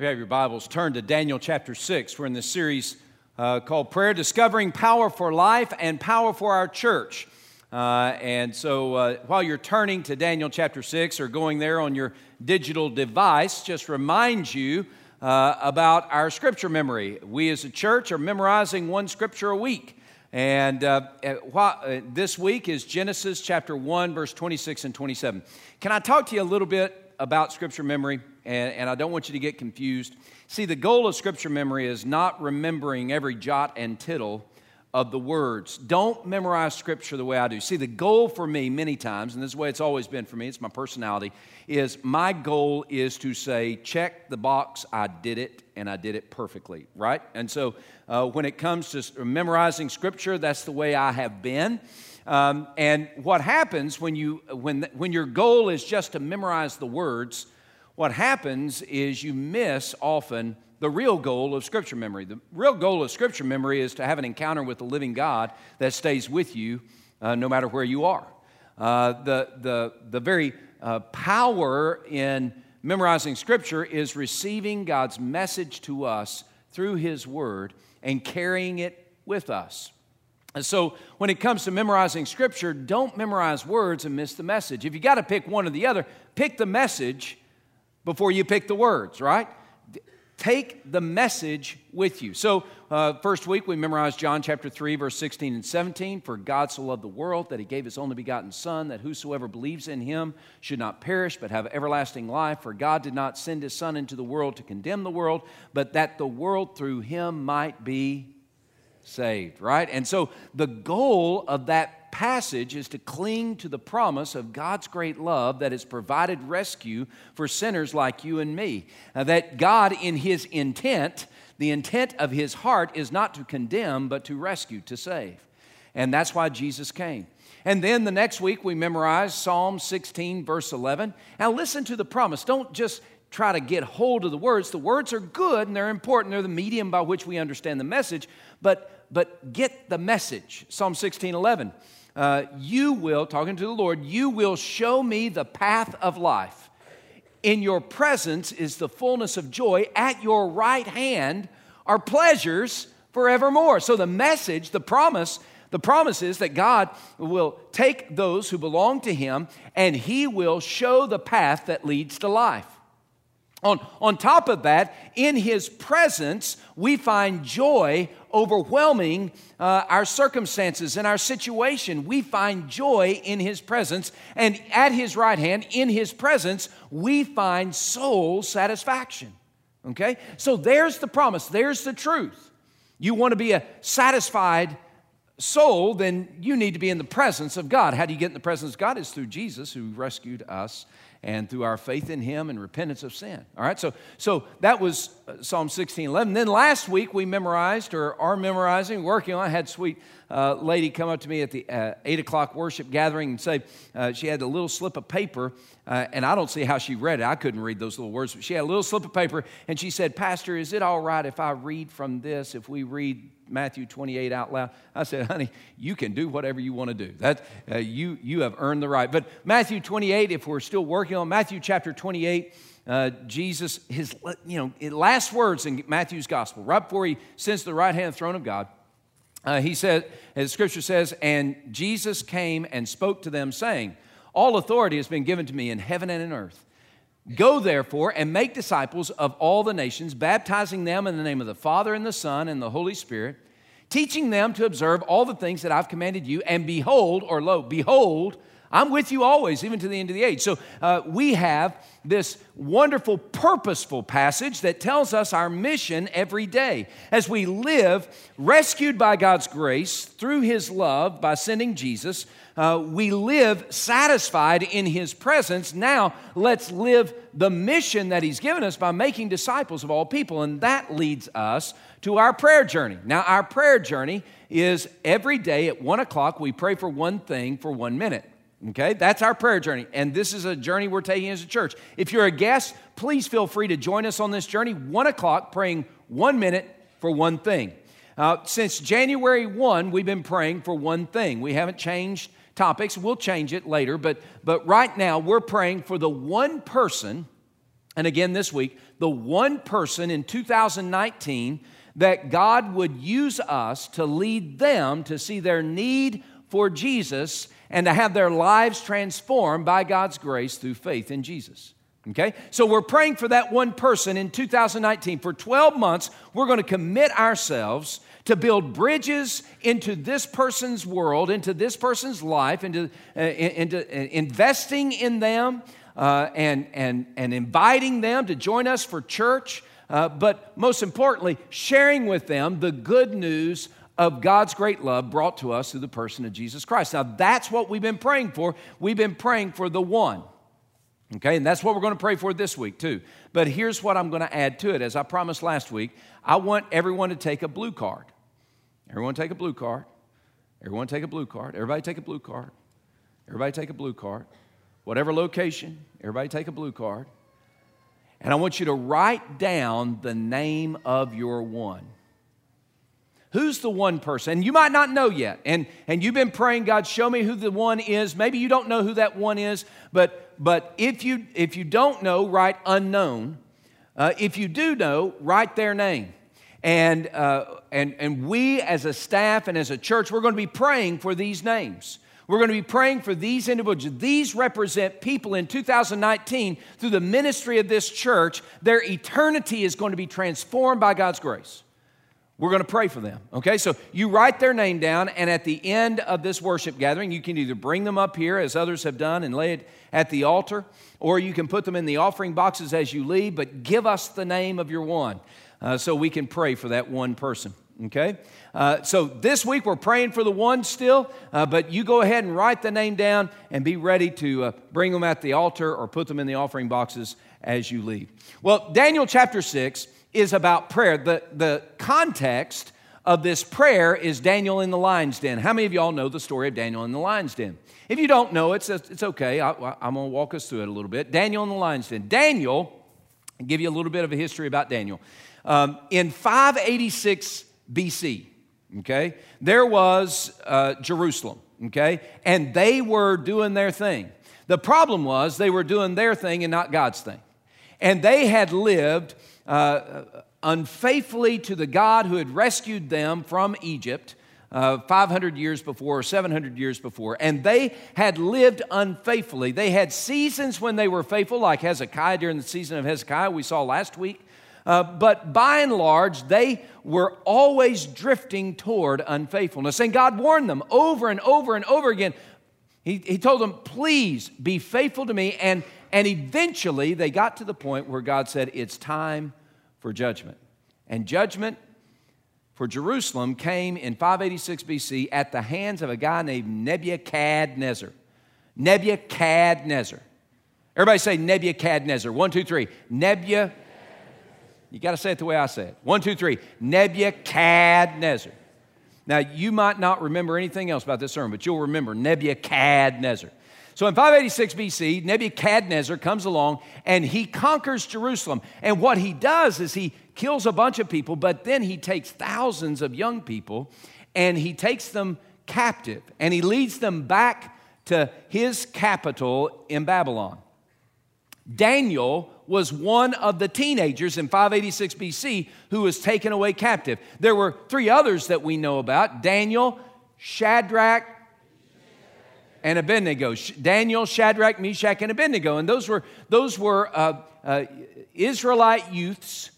you have your Bibles, turn to Daniel chapter 6. We're in this series uh, called Prayer Discovering Power for Life and Power for Our Church. Uh, and so uh, while you're turning to Daniel chapter 6 or going there on your digital device, just remind you uh, about our scripture memory. We as a church are memorizing one scripture a week. And uh, uh, this week is Genesis chapter 1, verse 26 and 27. Can I talk to you a little bit about scripture memory? and, and I don't want you to get confused. See, the goal of scripture memory is not remembering every jot and tittle of the words. Don't memorize scripture the way I do. See, the goal for me many times, and this is the way it's always been for me, it's my personality, is my goal is to say, check the box, I did it, and I did it perfectly, right? And so uh, when it comes to memorizing scripture, that's the way I have been. Um, and what happens when, you, when, when your goal is just to memorize the words, what happens is you miss often the real goal of Scripture memory. The real goal of Scripture memory is to have an encounter with the living God that stays with you uh, no matter where you are. Uh, the, the, the very uh, power in memorizing Scripture is receiving God's message to us through His Word and carrying it with us. And so, when it comes to memorizing Scripture, don't memorize words and miss the message. If you got to pick one or the other, pick the message before you pick the words, right? Take the message with you. So, uh, first week we memorized John chapter 3, verse 16 and 17. For God so loved the world that he gave his only begotten Son, that whosoever believes in him should not perish, but have everlasting life. For God did not send his Son into the world to condemn the world, but that the world through him might be saved, right? And so, the goal of that passage is to cling to the promise of God's great love that has provided rescue for sinners like you and me. Uh, that God, in His intent, the intent of His heart is not to condemn, but to rescue, to save. And that's why Jesus came. And then the next week we memorize Psalm 16, verse 11. Now listen to the promise. Don't just try to get hold of the words. The words are good and they're important. They're the medium by which we understand the message, but, but get the message. Psalm 16, 11 uh, you will, talking to the Lord, you will show me the path of life. In your presence is the fullness of joy. At your right hand are pleasures forevermore. So the message, the promise, the promise is that God will take those who belong to Him and He will show the path that leads to life. On, on top of that, in His presence, we find joy overwhelming uh, our circumstances and our situation. We find joy in His presence, and at His right hand, in His presence, we find soul satisfaction. Okay? So there's the promise, there's the truth. You want to be a satisfied soul, then you need to be in the presence of God. How do you get in the presence of God? Is through Jesus who rescued us and through our faith in him and repentance of sin. All right, so, so that was uh, Psalm 16, 11. Then last week we memorized or are memorizing, working on, I had sweet uh, lady come up to me at the uh, 8 o'clock worship gathering and say uh, she had a little slip of paper, uh, and I don't see how she read it. I couldn't read those little words, but she had a little slip of paper, and she said, Pastor, is it all right if I read from this, if we read Matthew 28 out loud. I said, honey, you can do whatever you want to do. That, uh, you, you have earned the right. But Matthew 28, if we're still working on Matthew chapter 28, uh, Jesus, his you know, last words in Matthew's gospel, right before he sends to the right hand throne of God, uh, he said, as scripture says, and Jesus came and spoke to them, saying, All authority has been given to me in heaven and in earth. Go therefore and make disciples of all the nations, baptizing them in the name of the Father and the Son and the Holy Spirit, teaching them to observe all the things that I've commanded you. And behold, or lo, behold, I'm with you always, even to the end of the age. So uh, we have this wonderful, purposeful passage that tells us our mission every day. As we live, rescued by God's grace through His love by sending Jesus, uh, we live satisfied in His presence. Now, let's live the mission that He's given us by making disciples of all people. And that leads us to our prayer journey. Now, our prayer journey is every day at one o'clock, we pray for one thing for one minute. Okay, that's our prayer journey. And this is a journey we're taking as a church. If you're a guest, please feel free to join us on this journey. One o'clock, praying one minute for one thing. Uh, since January 1, we've been praying for one thing. We haven't changed topics. We'll change it later. But, but right now, we're praying for the one person and again this week, the one person in 2019 that God would use us to lead them to see their need for Jesus and to have their lives transformed by God's grace through faith in Jesus. Okay? So we're praying for that one person in 2019. For 12 months, we're going to commit ourselves to build bridges into this person's world, into this person's life, into, uh, into uh, investing in them uh, and, and, and inviting them to join us for church. Uh, but most importantly, sharing with them the good news of God's great love brought to us through the person of Jesus Christ. Now, that's what we've been praying for. We've been praying for the one. Okay, and that's what we're going to pray for this week, too. But here's what I'm going to add to it. As I promised last week, I want everyone to take a blue card. Everyone take a blue card. Everyone take a blue card. Everybody take a blue card. Everybody take a blue card. Whatever location, everybody take a blue card. And I want you to write down the name of your one. Who's the one person? And you might not know yet. And, and you've been praying, God, show me who the one is. Maybe you don't know who that one is, but, but if, you, if you don't know, write unknown. Uh, if you do know, write their name. And, uh, and, and we as a staff and as a church, we're going to be praying for these names. We're going to be praying for these individuals. These represent people in 2019 through the ministry of this church. Their eternity is going to be transformed by God's grace. We're going to pray for them. Okay, so you write their name down, and at the end of this worship gathering, you can either bring them up here, as others have done, and lay it at the altar, or you can put them in the offering boxes as you leave, but give us the name of your one uh, so we can pray for that one person. Okay? Uh, so this week we're praying for the one still, uh, but you go ahead and write the name down and be ready to uh, bring them at the altar or put them in the offering boxes as you leave. Well, Daniel chapter 6 is about prayer. The, the context of this prayer is Daniel in the lion's den. How many of y'all know the story of Daniel in the lion's den? If you don't know, it's, it's okay. I, am going to walk us through it a little bit. Daniel in the lion's den. Daniel, I'll give you a little bit of a history about Daniel. Um, in 586 BC, okay, there was uh, Jerusalem, okay, and they were doing their thing. The problem was they were doing their thing and not God's thing. And they had lived uh, unfaithfully to the God who had rescued them from Egypt. Uh, 500 years before or 700 years before, and they had lived unfaithfully. They had seasons when they were faithful, like Hezekiah during the season of Hezekiah we saw last week. Uh, but by and large, they were always drifting toward unfaithfulness. And God warned them over and over and over again. He, he told them, please be faithful to me. And, and eventually, they got to the point where God said, it's time for judgment. And judgment for Jerusalem came in 586 BC at the hands of a guy named Nebuchadnezzar. Nebuchadnezzar. Everybody say Nebuchadnezzar. One, two, three. Nebuchadnezzar. You got to say it the way I say it. One, two, three. Nebuchadnezzar. Now, you might not remember anything else about this sermon, but you'll remember Nebuchadnezzar. So in 586 BC, Nebuchadnezzar comes along and he conquers Jerusalem. And what he does is he kills a bunch of people, but then he takes thousands of young people and he takes them captive and he leads them back to his capital in Babylon. Daniel was one of the teenagers in 586 BC who was taken away captive. There were three others that we know about Daniel, Shadrach, and Abednego. Daniel, Shadrach, Meshach, and Abednego. And those were, those were uh, uh, Israelite youths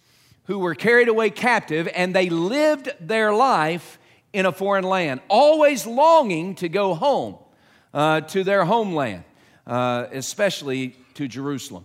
who were carried away captive, and they lived their life in a foreign land, always longing to go home uh, to their homeland, uh, especially to Jerusalem.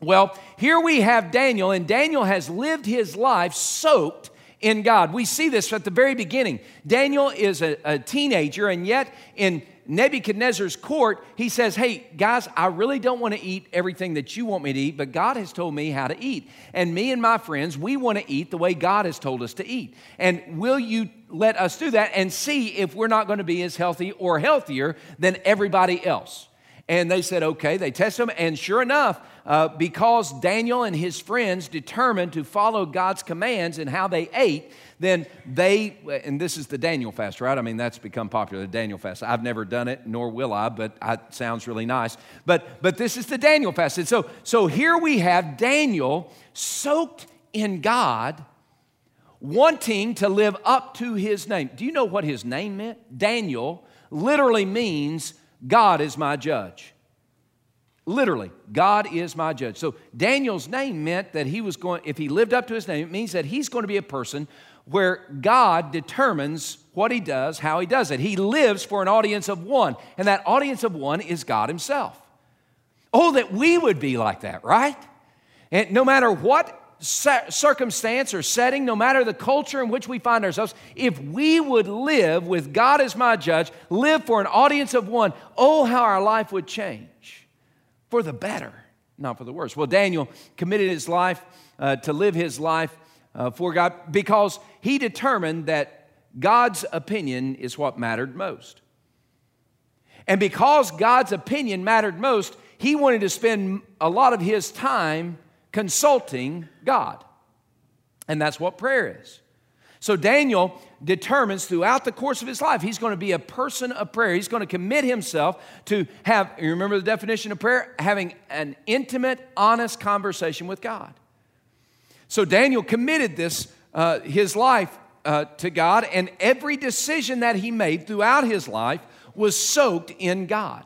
Well, here we have Daniel, and Daniel has lived his life soaked in God. We see this at the very beginning. Daniel is a, a teenager, and yet in Nebuchadnezzar's court, he says, Hey, guys, I really don't want to eat everything that you want me to eat, but God has told me how to eat. And me and my friends, we want to eat the way God has told us to eat. And will you let us do that and see if we're not going to be as healthy or healthier than everybody else? And they said, okay. They test him, and sure enough, uh, because Daniel and his friends determined to follow God's commands and how they ate, then they, and this is the Daniel fast, right? I mean, that's become popular, the Daniel fast. I've never done it, nor will I, but it sounds really nice. But, but this is the Daniel fast. And so, so here we have Daniel soaked in God, wanting to live up to his name. Do you know what his name meant? Daniel literally means God is my judge. Literally, God is my judge. So Daniel's name meant that he was going, if he lived up to his name, it means that he's going to be a person where God determines what he does, how he does it. He lives for an audience of one, and that audience of one is God himself. Oh, that we would be like that, right? And no matter what circumstance or setting, no matter the culture in which we find ourselves, if we would live with God as my judge, live for an audience of one, oh, how our life would change for the better, not for the worse. Well, Daniel committed his life uh, to live his life uh, for God because he determined that God's opinion is what mattered most. And because God's opinion mattered most, he wanted to spend a lot of his time consulting God. And that's what prayer is. So Daniel determines throughout the course of his life, he's going to be a person of prayer. He's going to commit himself to have, you remember the definition of prayer? Having an intimate, honest conversation with God. So Daniel committed this, uh, his life uh, to God, and every decision that he made throughout his life was soaked in God.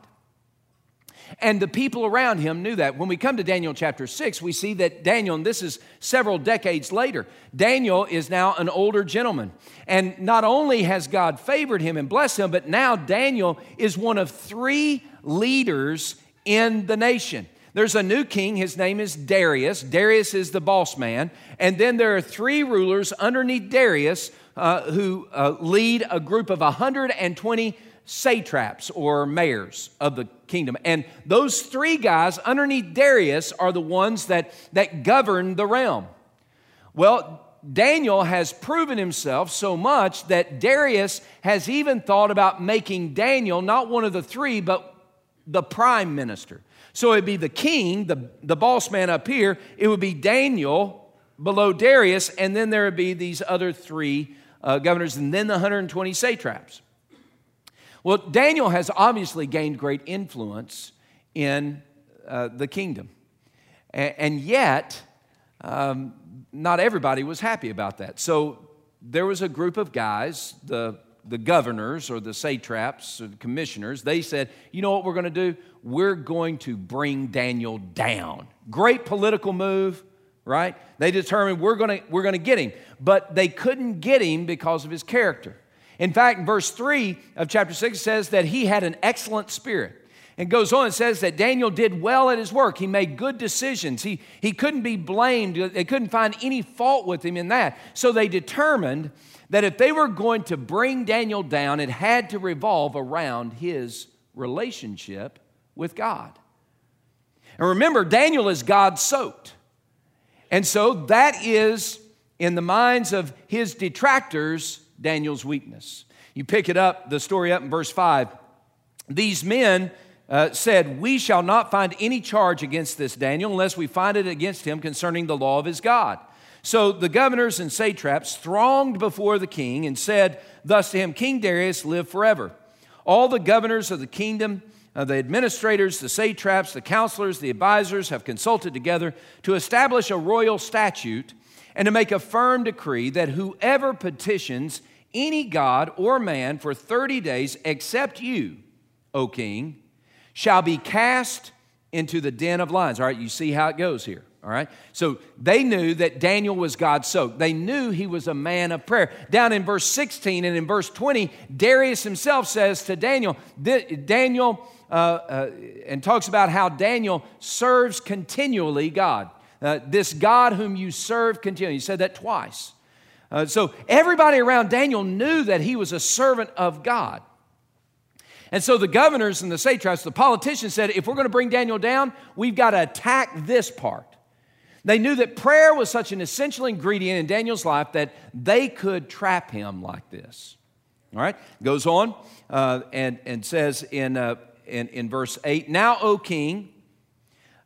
And the people around him knew that. When we come to Daniel chapter 6, we see that Daniel, and this is several decades later, Daniel is now an older gentleman. And not only has God favored him and blessed him, but now Daniel is one of three leaders in the nation. There's a new king, his name is Darius. Darius is the boss man. And then there are three rulers underneath Darius uh, who uh, lead a group of 120 satraps or mayors of the kingdom. And those three guys underneath Darius are the ones that, that govern the realm. Well, Daniel has proven himself so much that Darius has even thought about making Daniel not one of the three, but the prime minister. So it'd be the king, the, the boss man up here, it would be Daniel below Darius, and then there would be these other three uh, governors, and then the 120 satraps. Well, Daniel has obviously gained great influence in uh, the kingdom. A- and yet, um, not everybody was happy about that. So there was a group of guys, the, the governors or the satraps or the commissioners, they said, you know what we're going to do? We're going to bring Daniel down. Great political move, right? They determined we're going to, we're going to get him. But they couldn't get him because of his character. In fact, verse 3 of chapter 6 says that he had an excellent spirit. And goes on and says that Daniel did well at his work. He made good decisions. He, he couldn't be blamed. They couldn't find any fault with him in that. So they determined that if they were going to bring Daniel down, it had to revolve around his relationship with God. And remember, Daniel is God soaked. And so that is, in the minds of his detractors, Daniel's weakness. You pick it up, the story up in verse 5. These men uh, said, We shall not find any charge against this Daniel unless we find it against him concerning the law of his God. So the governors and satraps thronged before the king and said thus to him, King Darius, live forever. All the governors of the kingdom, uh, the administrators, the satraps, the counselors, the advisors have consulted together to establish a royal statute and to make a firm decree that whoever petitions any god or man for 30 days except you, O king, shall be cast into the den of lions. All right, you see how it goes here. All right. So they knew that Daniel was God soaked. They knew he was a man of prayer. Down in verse 16 and in verse 20, Darius himself says to Daniel, Daniel, uh, uh, and talks about how Daniel serves continually God. Uh, this God whom you serve continually. He said that twice. Uh, so everybody around Daniel knew that he was a servant of God. And so the governors and the satraps, the politicians said, if we're going to bring Daniel down, we've got to attack this part. They knew that prayer was such an essential ingredient in Daniel's life that they could trap him like this. All right, goes on uh, and, and says in, uh, in, in verse 8 Now, O king,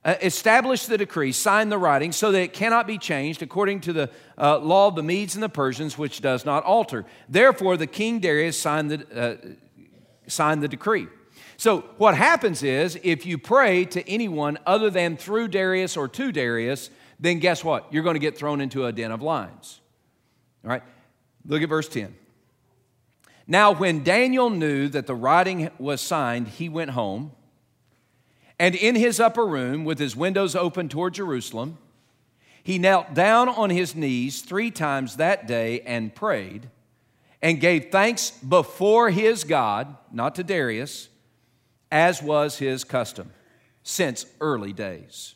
uh, establish the decree, sign the writing, so that it cannot be changed according to the uh, law of the Medes and the Persians, which does not alter. Therefore, the king Darius signed the, signed the decree. So, what happens is if you pray to anyone other than through Darius or to Darius, then guess what? You're going to get thrown into a den of lions. All right? Look at verse 10. Now, when Daniel knew that the writing was signed, he went home. And in his upper room, with his windows open toward Jerusalem, he knelt down on his knees three times that day and prayed and gave thanks before his God, not to Darius, as was his custom since early days.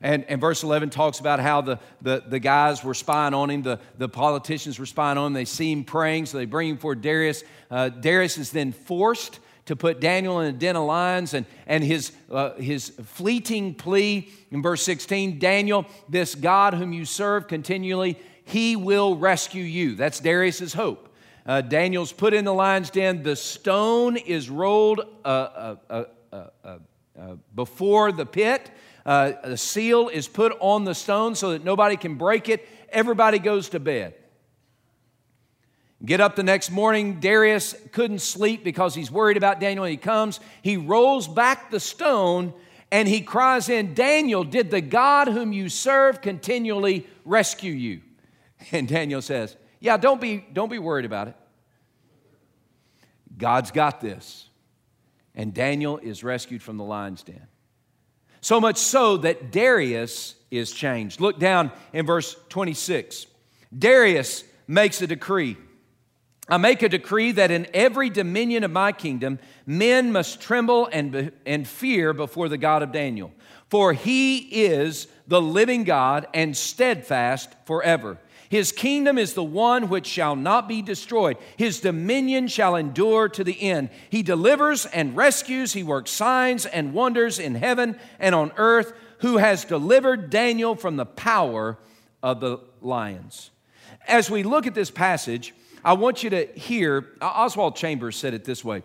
And, and verse 11 talks about how the, the, the guys were spying on him, the, the politicians were spying on him. They see him praying, so they bring him for Darius. Uh, Darius is then forced to put Daniel in a den of lions, and, and his, uh, his fleeting plea in verse 16 Daniel, this God whom you serve continually, he will rescue you. That's Darius's hope. Uh, Daniel's put in the lion's den. The stone is rolled uh, uh, uh, before the pit. Uh, a seal is put on the stone so that nobody can break it. Everybody goes to bed. Get up the next morning. Darius couldn't sleep because he's worried about Daniel. He comes, he rolls back the stone, and he cries in, Daniel, did the God whom you serve continually rescue you? And Daniel says, Yeah, don't be, don't be worried about it. God's got this. And Daniel is rescued from the lion's den. So much so that Darius is changed. Look down in verse 26. Darius makes a decree. I make a decree that in every dominion of my kingdom, men must tremble and, and fear before the God of Daniel. For he is the living God and steadfast forever. His kingdom is the one which shall not be destroyed. His dominion shall endure to the end. He delivers and rescues. He works signs and wonders in heaven and on earth, who has delivered Daniel from the power of the lions. As we look at this passage, I want you to hear Oswald Chambers said it this way.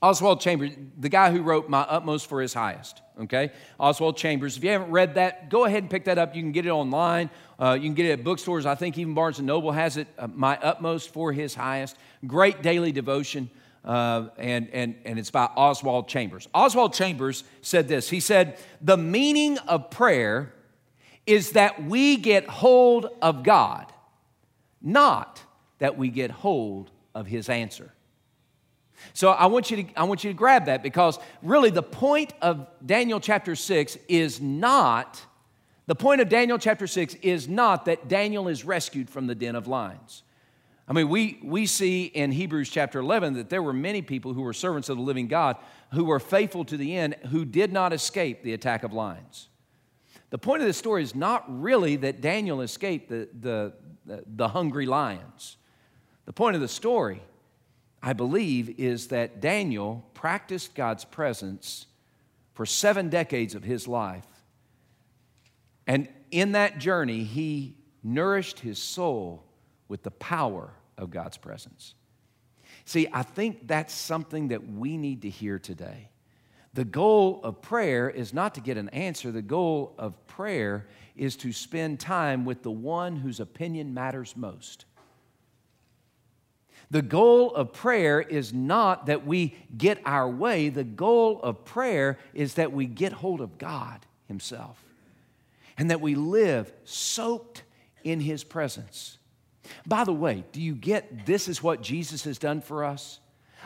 Oswald Chambers, the guy who wrote My Utmost for His Highest, okay? Oswald Chambers. If you haven't read that, go ahead and pick that up. You can get it online uh, you can get it at bookstores. I think even Barnes and Noble has it. Uh, My utmost for His highest. Great daily devotion, uh, and and and it's by Oswald Chambers. Oswald Chambers said this. He said, "The meaning of prayer is that we get hold of God, not that we get hold of His answer." So I want you to I want you to grab that because really the point of Daniel chapter six is not the point of Daniel chapter 6 is not that Daniel is rescued from the den of lions. I mean, we, we see in Hebrews chapter 11 that there were many people who were servants of the living God who were faithful to the end who did not escape the attack of lions. The point of this story is not really that Daniel escaped the, the, the, the hungry lions. The point of the story, I believe, is that Daniel practiced God's presence for seven decades of his life and in that journey, he nourished his soul with the power of God's presence. See, I think that's something that we need to hear today. The goal of prayer is not to get an answer, the goal of prayer is to spend time with the one whose opinion matters most. The goal of prayer is not that we get our way, the goal of prayer is that we get hold of God Himself and that we live soaked in His presence. By the way, do you get this is what Jesus has done for us?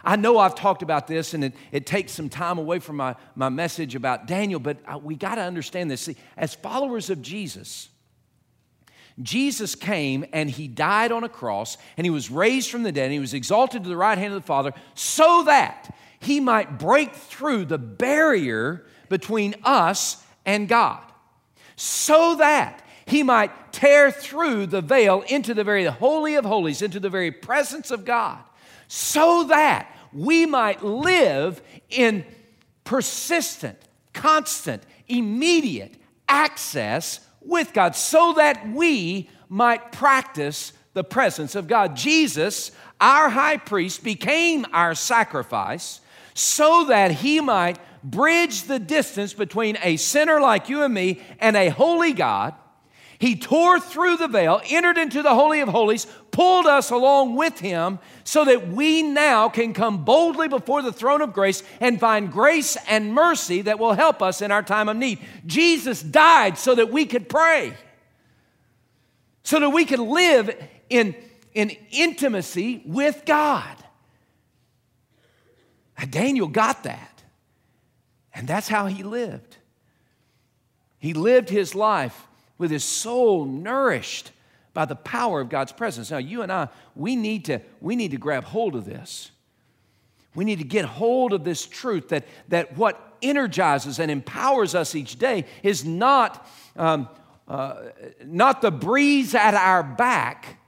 I know I've talked about this and it, it takes some time away from my, my message about Daniel, but I, we got to understand this. See, as followers of Jesus, Jesus came and he died on a cross and he was raised from the dead and he was exalted to the right hand of the Father so that he might break through the barrier between us and God so that he might tear through the veil into the very holy of holies, into the very presence of God, so that we might live in persistent, constant, immediate access with God, so that we might practice the presence of God. Jesus, our high priest, became our sacrifice so that he might bridge the distance between a sinner like you and me and a holy God. He tore through the veil, entered into the Holy of Holies, pulled us along with him so that we now can come boldly before the throne of grace and find grace and mercy that will help us in our time of need. Jesus died so that we could pray, so that we could live in, in intimacy with God. Daniel got that. And that's how he lived. He lived his life with his soul nourished by the power of God's presence. Now, you and I, we need to, we need to grab hold of this. We need to get hold of this truth that, that what energizes and empowers us each day is not, um, uh, not the breeze at our back.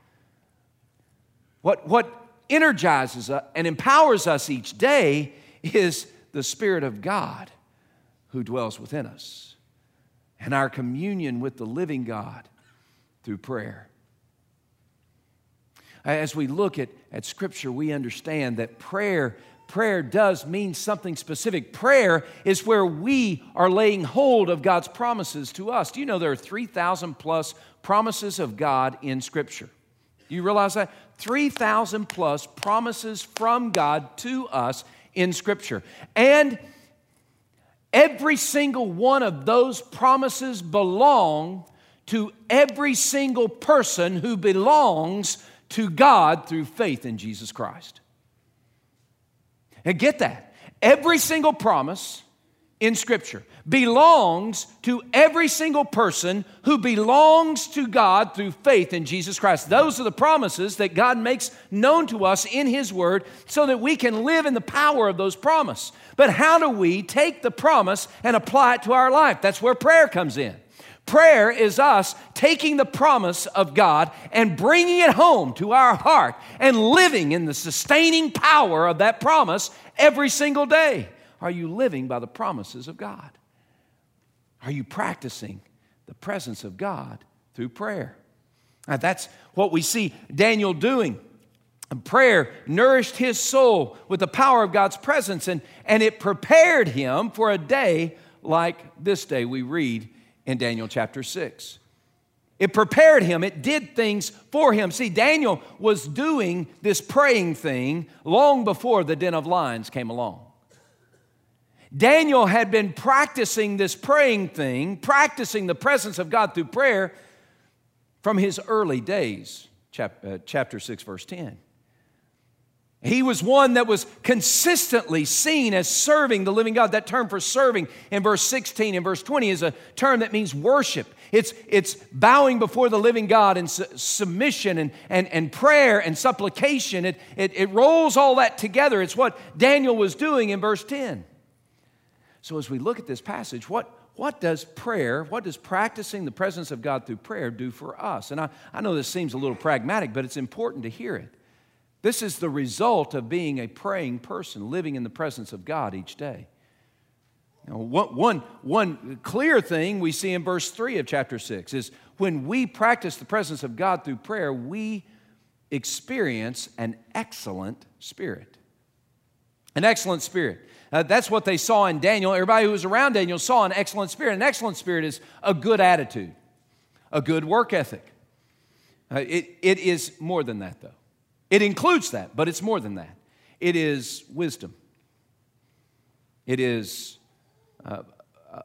What, what energizes and empowers us each day is the Spirit of God who dwells within us and our communion with the living God through prayer. As we look at, at Scripture, we understand that prayer, prayer does mean something specific. Prayer is where we are laying hold of God's promises to us. Do you know there are 3,000 plus promises of God in Scripture? Do you realize that? 3,000 plus promises from God to us in Scripture. And Every single one of those promises belong to every single person who belongs to God through faith in Jesus Christ. And get that. Every single promise in Scripture belongs to every single person who belongs to God through faith in Jesus Christ. Those are the promises that God makes known to us in His Word so that we can live in the power of those promises. But how do we take the promise and apply it to our life? That's where prayer comes in. Prayer is us taking the promise of God and bringing it home to our heart and living in the sustaining power of that promise every single day. Are you living by the promises of God? Are you practicing the presence of God through prayer? Now, that's what we see Daniel doing. Prayer nourished his soul with the power of God's presence, and, and it prepared him for a day like this day we read in Daniel chapter 6. It prepared him, it did things for him. See, Daniel was doing this praying thing long before the den of lions came along. Daniel had been practicing this praying thing, practicing the presence of God through prayer from his early days. Uh, chapter 6, verse 10. He was one that was consistently seen as serving the living God. That term for serving in verse 16 and verse 20 is a term that means worship. It's, it's bowing before the living God in su- submission and, and, and prayer and supplication. It, it, it rolls all that together. It's what Daniel was doing in verse 10. So, as we look at this passage, what, what does prayer, what does practicing the presence of God through prayer do for us? And I, I know this seems a little pragmatic, but it's important to hear it. This is the result of being a praying person, living in the presence of God each day. Now, one, one, one clear thing we see in verse 3 of chapter 6 is when we practice the presence of God through prayer, we experience an excellent spirit. An excellent spirit. Uh, that's what they saw in Daniel. Everybody who was around Daniel saw an excellent spirit. An excellent spirit is a good attitude, a good work ethic. Uh, it, it is more than that, though. It includes that, but it's more than that. It is wisdom, it is uh,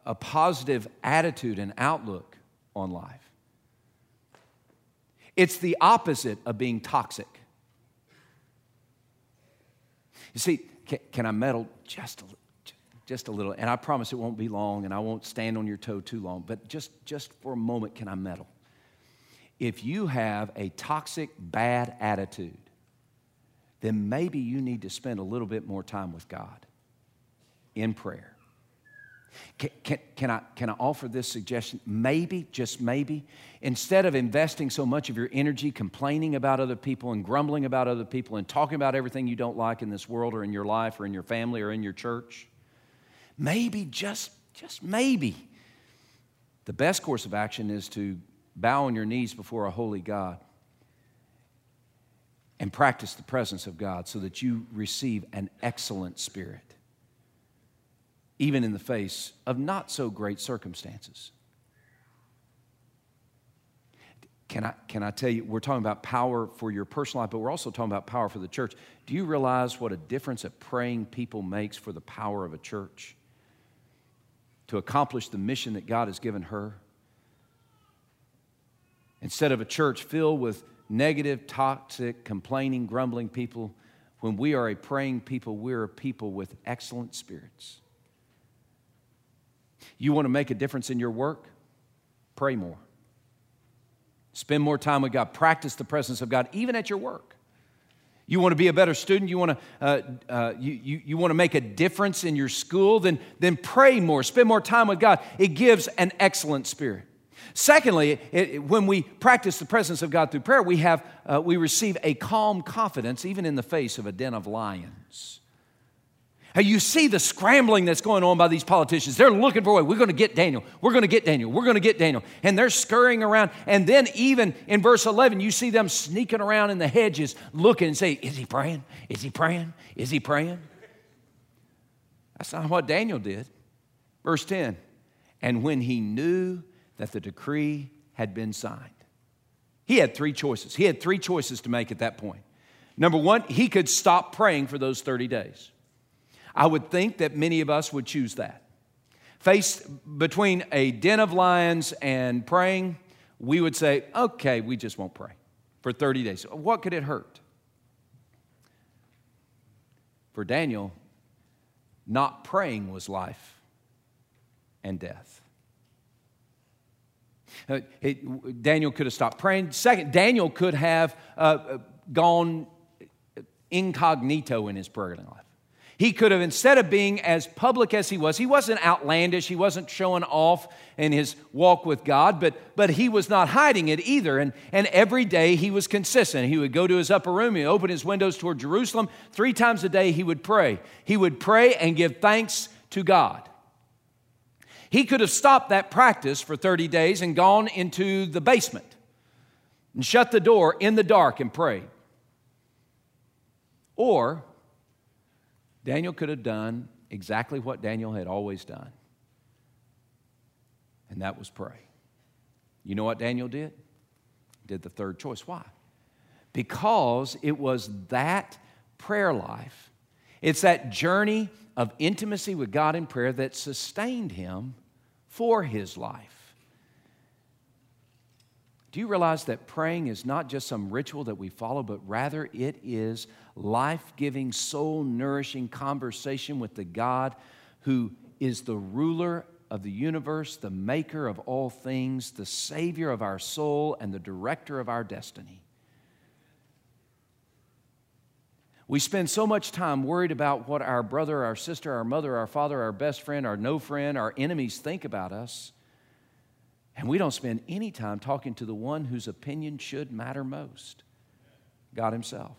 a positive attitude and outlook on life. It's the opposite of being toxic. You see, can, can I meddle just a, just a little? And I promise it won't be long and I won't stand on your toe too long, but just, just for a moment, can I meddle? If you have a toxic, bad attitude, then maybe you need to spend a little bit more time with God in prayer. Can, can, can, I, can I offer this suggestion? Maybe, just maybe, instead of investing so much of your energy complaining about other people and grumbling about other people and talking about everything you don't like in this world or in your life or in your family or in your church, maybe, just, just maybe, the best course of action is to bow on your knees before a holy God and practice the presence of God so that you receive an excellent spirit. Even in the face of not so great circumstances. Can I, can I tell you, we're talking about power for your personal life, but we're also talking about power for the church. Do you realize what a difference a praying people makes for the power of a church? To accomplish the mission that God has given her? Instead of a church filled with negative, toxic, complaining, grumbling people, when we are a praying people, we're a people with excellent spirits. You want to make a difference in your work? Pray more. Spend more time with God. Practice the presence of God, even at your work. You want to be a better student? You want to, uh, uh, you, you, you want to make a difference in your school? Then, then pray more. Spend more time with God. It gives an excellent spirit. Secondly, it, when we practice the presence of God through prayer, we, have, uh, we receive a calm confidence even in the face of a den of lions. You see the scrambling that's going on by these politicians. They're looking for a way. We're going to get Daniel. We're going to get Daniel. We're going to get Daniel. And they're scurrying around. And then, even in verse 11, you see them sneaking around in the hedges looking and say, Is he praying? Is he praying? Is he praying? That's not what Daniel did. Verse 10 And when he knew that the decree had been signed, he had three choices. He had three choices to make at that point. Number one, he could stop praying for those 30 days. I would think that many of us would choose that. Faced between a den of lions and praying, we would say, okay, we just won't pray for 30 days. What could it hurt? For Daniel, not praying was life and death. Uh, Daniel could have stopped praying. Second, Daniel could have uh, gone incognito in his prayer life. He could have, instead of being as public as he was, he wasn't outlandish, he wasn't showing off in his walk with God, but, but he was not hiding it either. And, and every day he was consistent. He would go to his upper room, he opened his windows toward Jerusalem. Three times a day he would pray. He would pray and give thanks to God. He could have stopped that practice for 30 days and gone into the basement and shut the door in the dark and prayed. Or Daniel could have done exactly what Daniel had always done, and that was pray. You know what Daniel did? Did the third choice. Why? Because it was that prayer life, it's that journey of intimacy with God in prayer that sustained him for his life. Do you realize that praying is not just some ritual that we follow, but rather it is life giving, soul nourishing conversation with the God who is the ruler of the universe, the maker of all things, the Savior of our soul, and the director of our destiny? We spend so much time worried about what our brother, our sister, our mother, our father, our best friend, our no friend, our enemies think about us and we don't spend any time talking to the one whose opinion should matter most God Himself.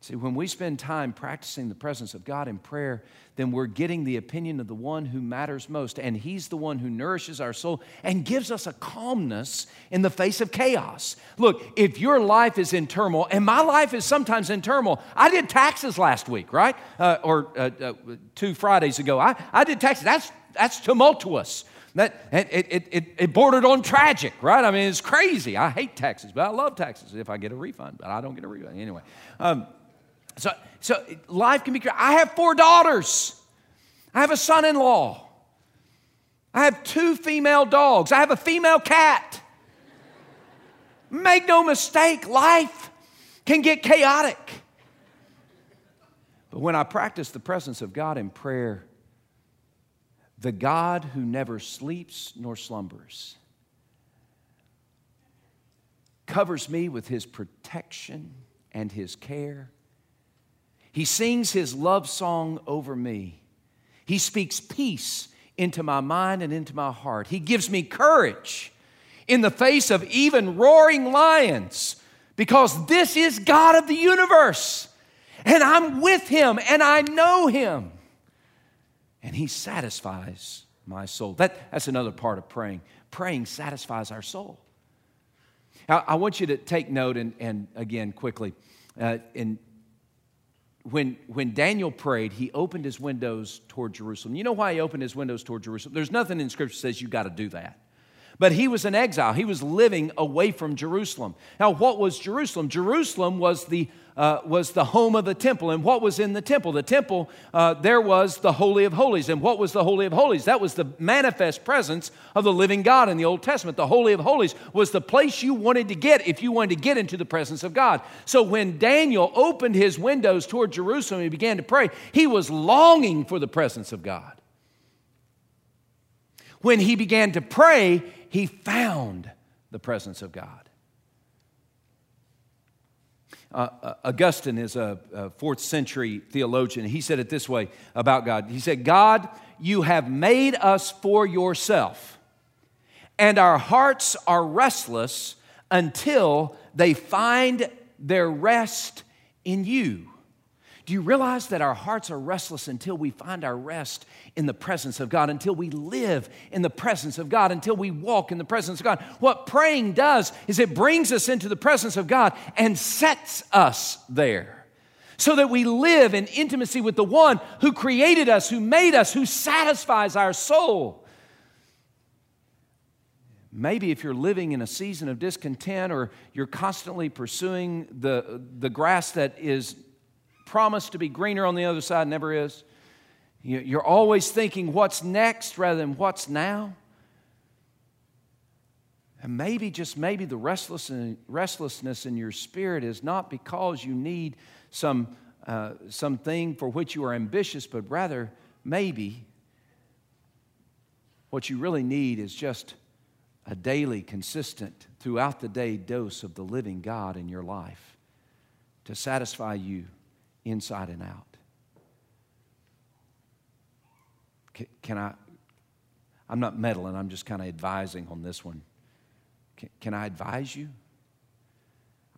See, when we spend time practicing the presence of God in prayer, then we're getting the opinion of the one who matters most. And He's the one who nourishes our soul and gives us a calmness in the face of chaos. Look, if your life is in turmoil, and my life is sometimes in turmoil, I did taxes last week, right? Uh, or uh, uh, two Fridays ago. I, I did taxes. That's, that's tumultuous. That, it, it, it, it bordered on tragic, right? I mean, it's crazy. I hate taxes, but I love taxes if I get a refund, but I don't get a refund. Anyway, um, so, so life can be. I have four daughters, I have a son in law, I have two female dogs, I have a female cat. Make no mistake, life can get chaotic. But when I practice the presence of God in prayer, the God who never sleeps nor slumbers, covers me with his protection and his care. He sings his love song over me. He speaks peace into my mind and into my heart. He gives me courage in the face of even roaring lions because this is God of the universe. And I'm with him and I know him and He satisfies my soul. That, that's another part of praying. Praying satisfies our soul. Now, I want you to take note, and, and again, quickly, uh, in when, when Daniel prayed, he opened his windows toward Jerusalem. You know why he opened his windows toward Jerusalem? There's nothing in Scripture says you got to do that. But he was in exile. He was living away from Jerusalem. Now, what was Jerusalem? Jerusalem was the uh, was the home of the temple. And what was in the temple? The temple, uh, there was the Holy of Holies. And what was the Holy of Holies? That was the manifest presence of the living God in the Old Testament. The Holy of Holies was the place you wanted to get if you wanted to get into the presence of God. So when Daniel opened his windows toward Jerusalem and began to pray, he was longing for the presence of God. When he began to pray, he found the presence of God. Uh, uh, Augustine is a, a fourth century theologian. He said it this way about God He said, God, you have made us for yourself, and our hearts are restless until they find their rest in you. Do you realize that our hearts are restless until we find our rest in the presence of God, until we live in the presence of God, until we walk in the presence of God? What praying does is it brings us into the presence of God and sets us there so that we live in intimacy with the one who created us, who made us, who satisfies our soul. Maybe if you're living in a season of discontent or you're constantly pursuing the, the grass that is promised to be greener on the other side never is. You're always thinking what's next rather than what's now. And maybe, just maybe, the restlessness in your spirit is not because you need some, uh, something for which you are ambitious, but rather, maybe, what you really need is just a daily, consistent, throughout the day dose of the living God in your life to satisfy you inside and out. Can, can I? I'm not meddling, I'm just kind of advising on this one. Can, can I advise you?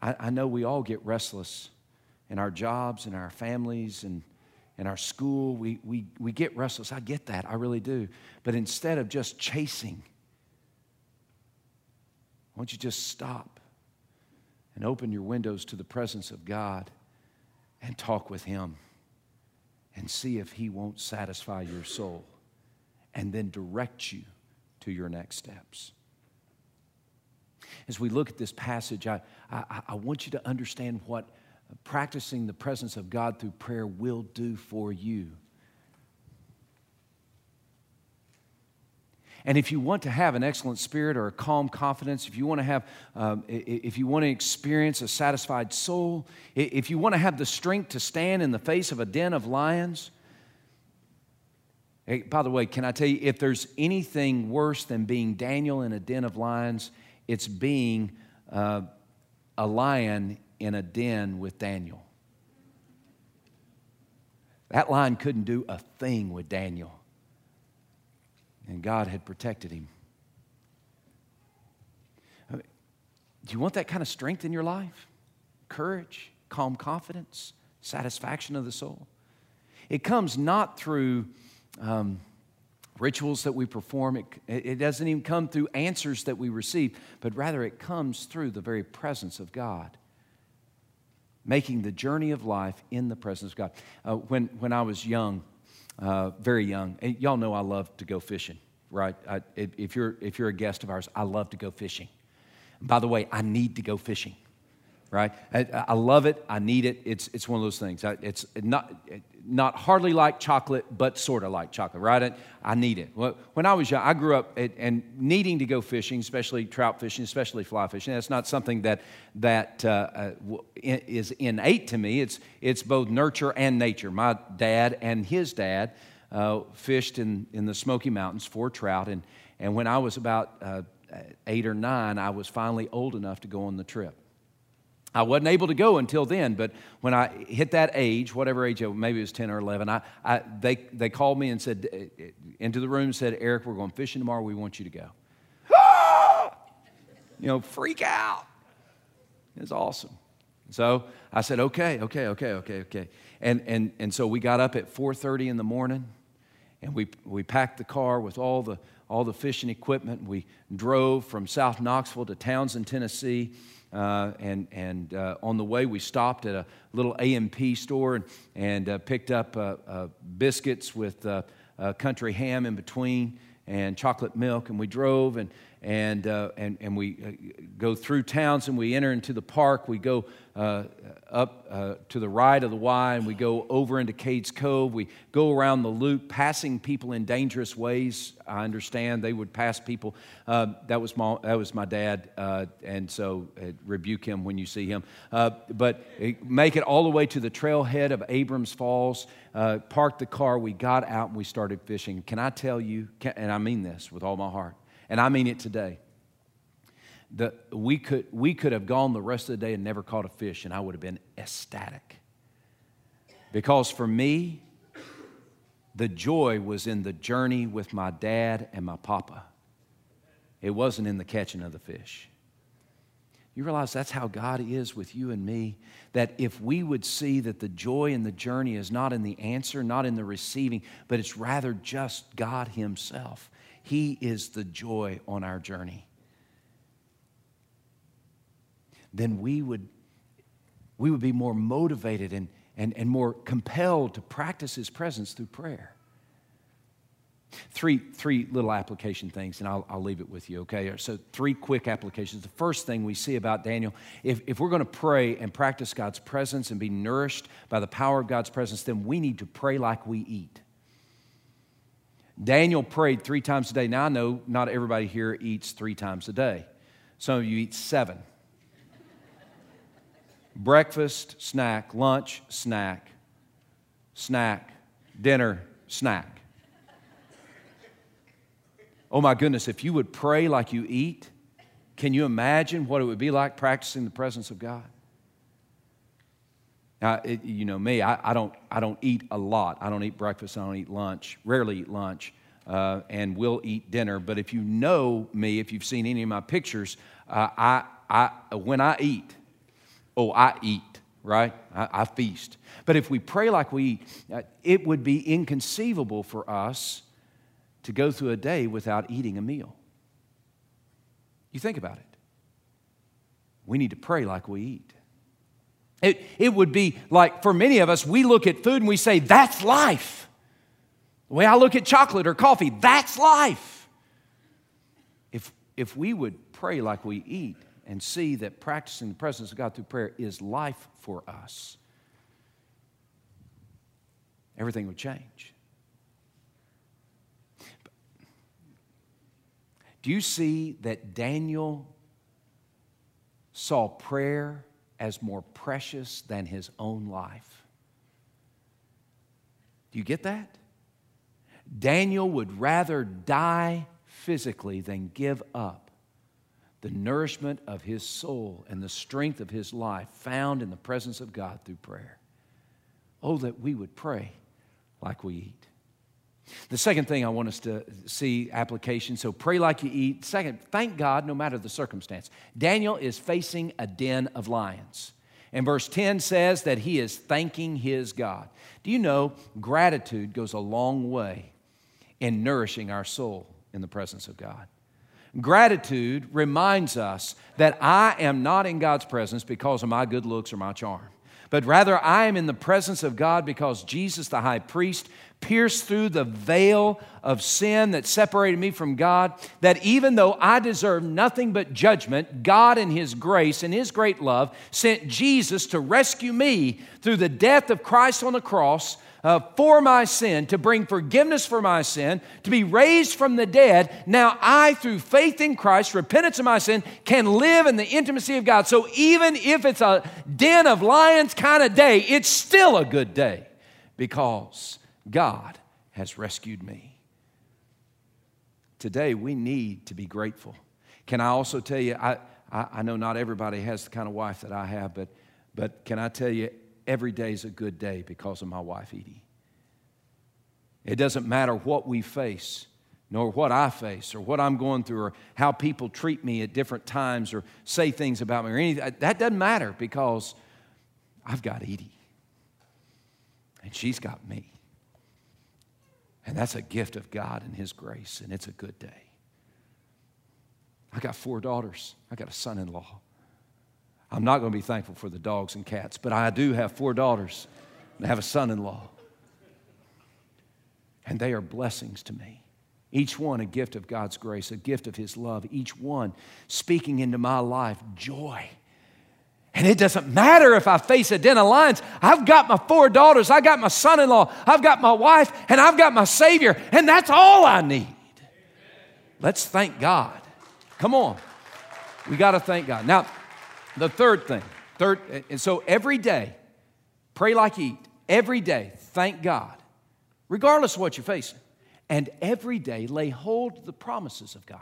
I, I, know we all get restless in our jobs, in our families, and in our school. We, we, we get restless. I get that, I really do. But instead of just chasing, why don't you just stop and open your windows to the presence of God and talk with Him and see if He won't satisfy your soul and then direct you to your next steps. As we look at this passage, I, I, I want you to understand what practicing the presence of God through prayer will do for you. And if you want to have an excellent spirit or a calm confidence, if you want to have, um, if you want to experience a satisfied soul, if you want to have the strength to stand in the face of a den of lions, hey, by the way, can I tell you, if there's anything worse than being Daniel in a den of lions, it's being uh, a lion in a den with Daniel. That lion couldn't do a thing with Daniel and God had protected him. Do you want that kind of strength in your life? Courage, calm confidence, satisfaction of the soul? It comes not through um, rituals that we perform, it, it doesn't even come through answers that we receive, but rather it comes through the very presence of God. Making the journey of life in the presence of God. Uh, when, when I was young, uh, very young. And y'all know I love to go fishing, right? I, if, you're, if you're a guest of ours, I love to go fishing. by the way, I need to go fishing, right? I, I love it. I need it. It's, it's one of those things. I, it's not, not hardly like chocolate, but sort of like chocolate, right? I need it. When I was young, I grew up and needing to go fishing, especially trout fishing, especially fly fishing. That's not something that, that uh, uh is innate to me. It's, it's both nurture and nature. My dad and his dad uh, fished in, in the Smoky Mountains for trout. And, and when I was about uh, eight or nine, I was finally old enough to go on the trip. I wasn't able to go until then, but when I hit that age, whatever age, maybe it was 10 or 11, I, I, they, they called me and said, uh, into the room and said, Eric, we're going fishing tomorrow. We want you to go. you know, freak out. It was awesome. So I said, okay, okay, okay, okay, okay. And, and, and so we got up at 4.30 in the morning, and we, we packed the car with all the, all the fishing equipment. We drove from South Knoxville to Townsend, Tennessee. Uh, and and uh, on the way, we stopped at a little A&P store and, and uh, picked up uh, uh, biscuits with uh, country ham in between and chocolate milk. And we drove and, and, and, and we go through towns and we enter into the park. We go up uh, to the right of the Y and we go over into Cades Cove. We go around the loop, passing people in dangerous ways. I understand they would pass people. Uh, that, was my, that was my dad, uh, and so uh, rebuke him when you see him. Uh, but uh, make it all the way to the trailhead of Abrams Falls, parked the car, we got out and we started fishing. Can I tell you, can, and I mean this with all my heart, and I mean it today the, we, could, we could have gone the rest of the day and never caught a fish, and I would have been ecstatic. Because for me, the joy was in the journey with my dad and my papa. It wasn't in the catching of the fish. You realize that's how God is with you and me? That if we would see that the joy in the journey is not in the answer, not in the receiving, but it's rather just God Himself. He is the joy on our journey then we would, we would be more motivated and, and, and more compelled to practice His presence through prayer. Three, three little application things, and I'll, I'll leave it with you, okay? So, three quick applications. The first thing we see about Daniel, if, if we're going to pray and practice God's presence and be nourished by the power of God's presence, then we need to pray like we eat. Daniel prayed three times a day. Now, I know not everybody here eats three times a day, some of you eat seven breakfast, snack, lunch, snack, snack, dinner, snack. Oh my goodness, if you would pray like you eat, can you imagine what it would be like practicing the presence of God? Now, it, you know me, I, I, don't, I don't eat a lot. I don't eat breakfast, I don't eat lunch, rarely eat lunch, uh, and will eat dinner. But if you know me, if you've seen any of my pictures, uh, I, I, when I eat, oh, I eat, right? I, I feast. But if we pray like we eat, uh, it would be inconceivable for us to go through a day without eating a meal. You think about it. We need to pray like we eat. It, it would be like for many of us, we look at food and we say, that's life. The way I look at chocolate or coffee, that's life. If, if we would pray like we eat, and see that practicing the presence of God through prayer is life for us, everything would change. Do you see that Daniel saw prayer as more precious than his own life? Do you get that? Daniel would rather die physically than give up the nourishment of his soul and the strength of his life found in the presence of God through prayer. Oh, that we would pray like we eat. The second thing I want us to see application so pray like you eat. Second, thank God no matter the circumstance. Daniel is facing a den of lions. And verse 10 says that he is thanking his God. Do you know gratitude goes a long way in nourishing our soul in the presence of God? Gratitude reminds us that I am not in God's presence because of my good looks or my charm, but rather I am in the presence of God because Jesus, the high priest, pierced through the veil of sin that separated me from God. That even though I deserve nothing but judgment, God, in His grace and His great love, sent Jesus to rescue me through the death of Christ on the cross uh, for my sin, to bring forgiveness for my sin, to be raised from the dead. Now I, through faith in Christ, repentance of my sin, can live in the intimacy of God. So even if it's a den of lions kind of day, it's still a good day because God has rescued me. Today, we need to be grateful. Can I also tell you, I, I, I know not everybody has the kind of wife that I have, but, but can I tell you, every day is a good day because of my wife, Edie. It doesn't matter what we face, nor what I face, or what I'm going through, or how people treat me at different times, or say things about me, or anything. That doesn't matter because I've got Edie, and she's got me. And that's a gift of God and His grace, and it's a good day. I got four daughters, I got a son in law. I'm not going to be thankful for the dogs and cats, but I do have four daughters and I have a son in law. And they are blessings to me. Each one a gift of God's grace, a gift of His love, each one speaking into my life joy. And it doesn't matter if I face a den of lions. I've got my four daughters, I got my son in law, I've got my wife, and I've got my Savior, and that's all I need. Let's thank God. Come on. We got to thank God. Now, the third thing, third, and so every day, pray like eat. Every day, thank God, regardless of what you're facing and every day lay hold of the promises of God.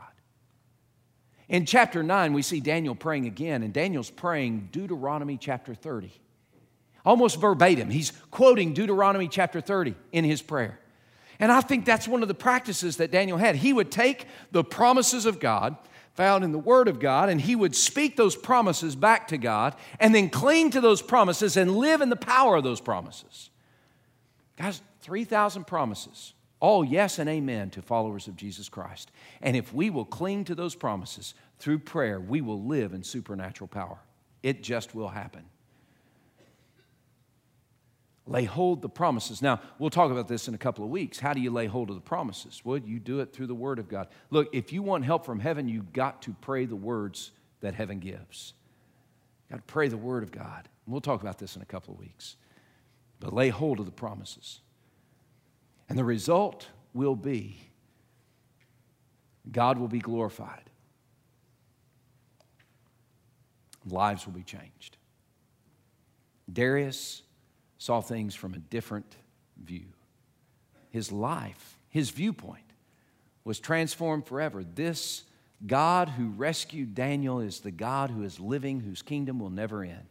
In chapter 9, we see Daniel praying again, and Daniel's praying Deuteronomy chapter 30. Almost verbatim, he's quoting Deuteronomy chapter 30 in his prayer. And I think that's one of the practices that Daniel had. He would take the promises of God found in the Word of God, and he would speak those promises back to God, and then cling to those promises and live in the power of those promises. Guys, 3,000 promises all yes and amen to followers of Jesus Christ. And if we will cling to those promises through prayer, we will live in supernatural power. It just will happen. Lay hold the promises. Now, we'll talk about this in a couple of weeks. How do you lay hold of the promises? Well, you do it through the Word of God. Look, if you want help from heaven, you've got to pray the words that heaven gives. You've got to pray the Word of God. We'll talk about this in a couple of weeks. But lay hold of the promises. And the result will be God will be glorified, lives will be changed. Darius saw things from a different view. His life, his viewpoint, was transformed forever. This God who rescued Daniel is the God who is living, whose kingdom will never end.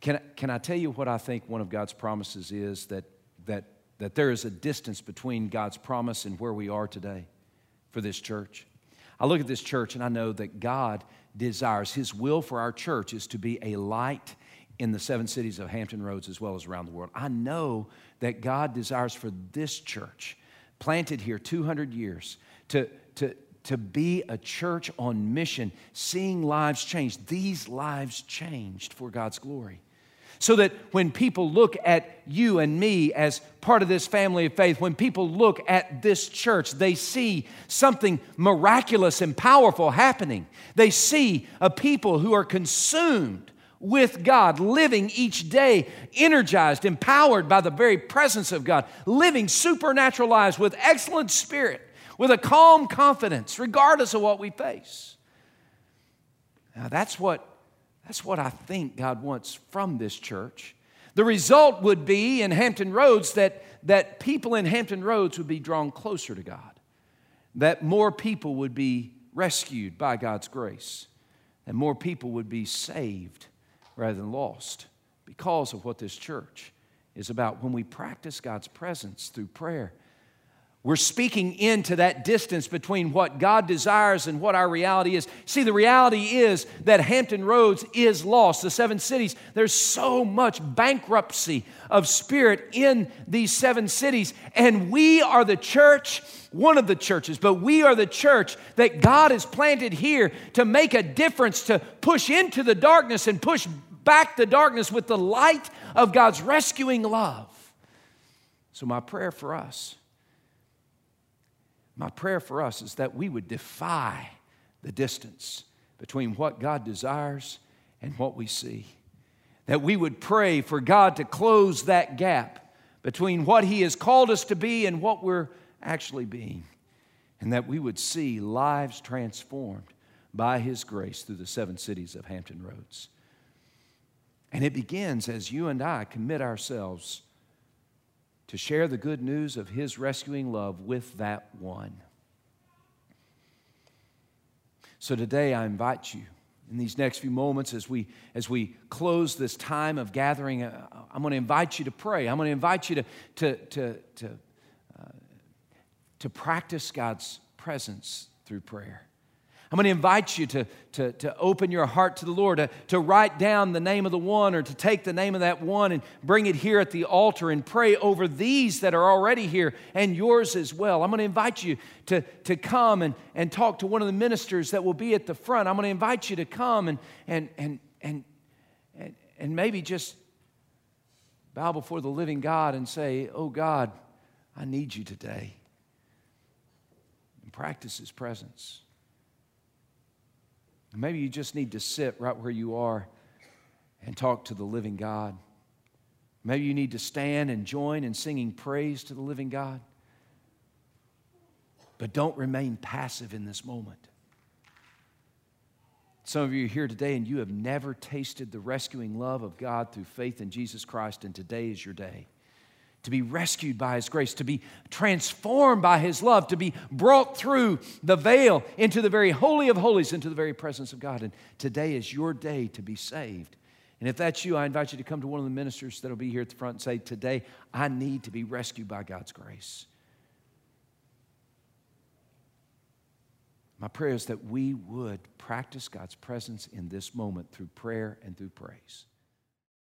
Can, can I tell you what I think one of God's promises is that that, that there is a distance between God's promise and where we are today for this church. I look at this church and I know that God desires, His will for our church is to be a light in the seven cities of Hampton Roads as well as around the world. I know that God desires for this church, planted here 200 years, to, to, to be a church on mission, seeing lives changed. These lives changed for God's glory. So that when people look at you and me as part of this family of faith, when people look at this church, they see something miraculous and powerful happening. They see a people who are consumed with God, living each day energized, empowered by the very presence of God, living supernatural lives with excellent spirit, with a calm confidence, regardless of what we face. Now, that's what that's what I think God wants from this church. The result would be in Hampton Roads that, that people in Hampton Roads would be drawn closer to God, that more people would be rescued by God's grace, and more people would be saved rather than lost because of what this church is about. When we practice God's presence through prayer, we're speaking into that distance between what God desires and what our reality is. See, the reality is that Hampton Roads is lost. The seven cities, there's so much bankruptcy of spirit in these seven cities. And we are the church, one of the churches, but we are the church that God has planted here to make a difference, to push into the darkness and push back the darkness with the light of God's rescuing love. So, my prayer for us my prayer for us is that we would defy the distance between what God desires and what we see. That we would pray for God to close that gap between what He has called us to be and what we're actually being. And that we would see lives transformed by His grace through the seven cities of Hampton Roads. And it begins as you and I commit ourselves to share the good news of his rescuing love with that one. So today I invite you in these next few moments as we as we close this time of gathering uh, i'm going to invite you to pray i'm going to invite you to to to to, uh, to practice god's presence through prayer I'm going to invite you to, to, to open your heart to the Lord, to, to write down the name of the one or to take the name of that one and bring it here at the altar and pray over these that are already here and yours as well. I'm going to invite you to, to come and, and talk to one of the ministers that will be at the front. I'm going to invite you to come and, and, and, and, and, and maybe just bow before the living God and say, Oh God, I need you today. And practice His presence. Maybe you just need to sit right where you are and talk to the living God. Maybe you need to stand and join in singing praise to the living God. But don't remain passive in this moment. Some of you are here today and you have never tasted the rescuing love of God through faith in Jesus Christ, and today is your day to be rescued by His grace, to be transformed by His love, to be brought through the veil into the very holy of holies, into the very presence of God. And today is your day to be saved. And if that's you, I invite you to come to one of the ministers that'll be here at the front and say, Today, I need to be rescued by God's grace. My prayer is that we would practice God's presence in this moment through prayer and through praise.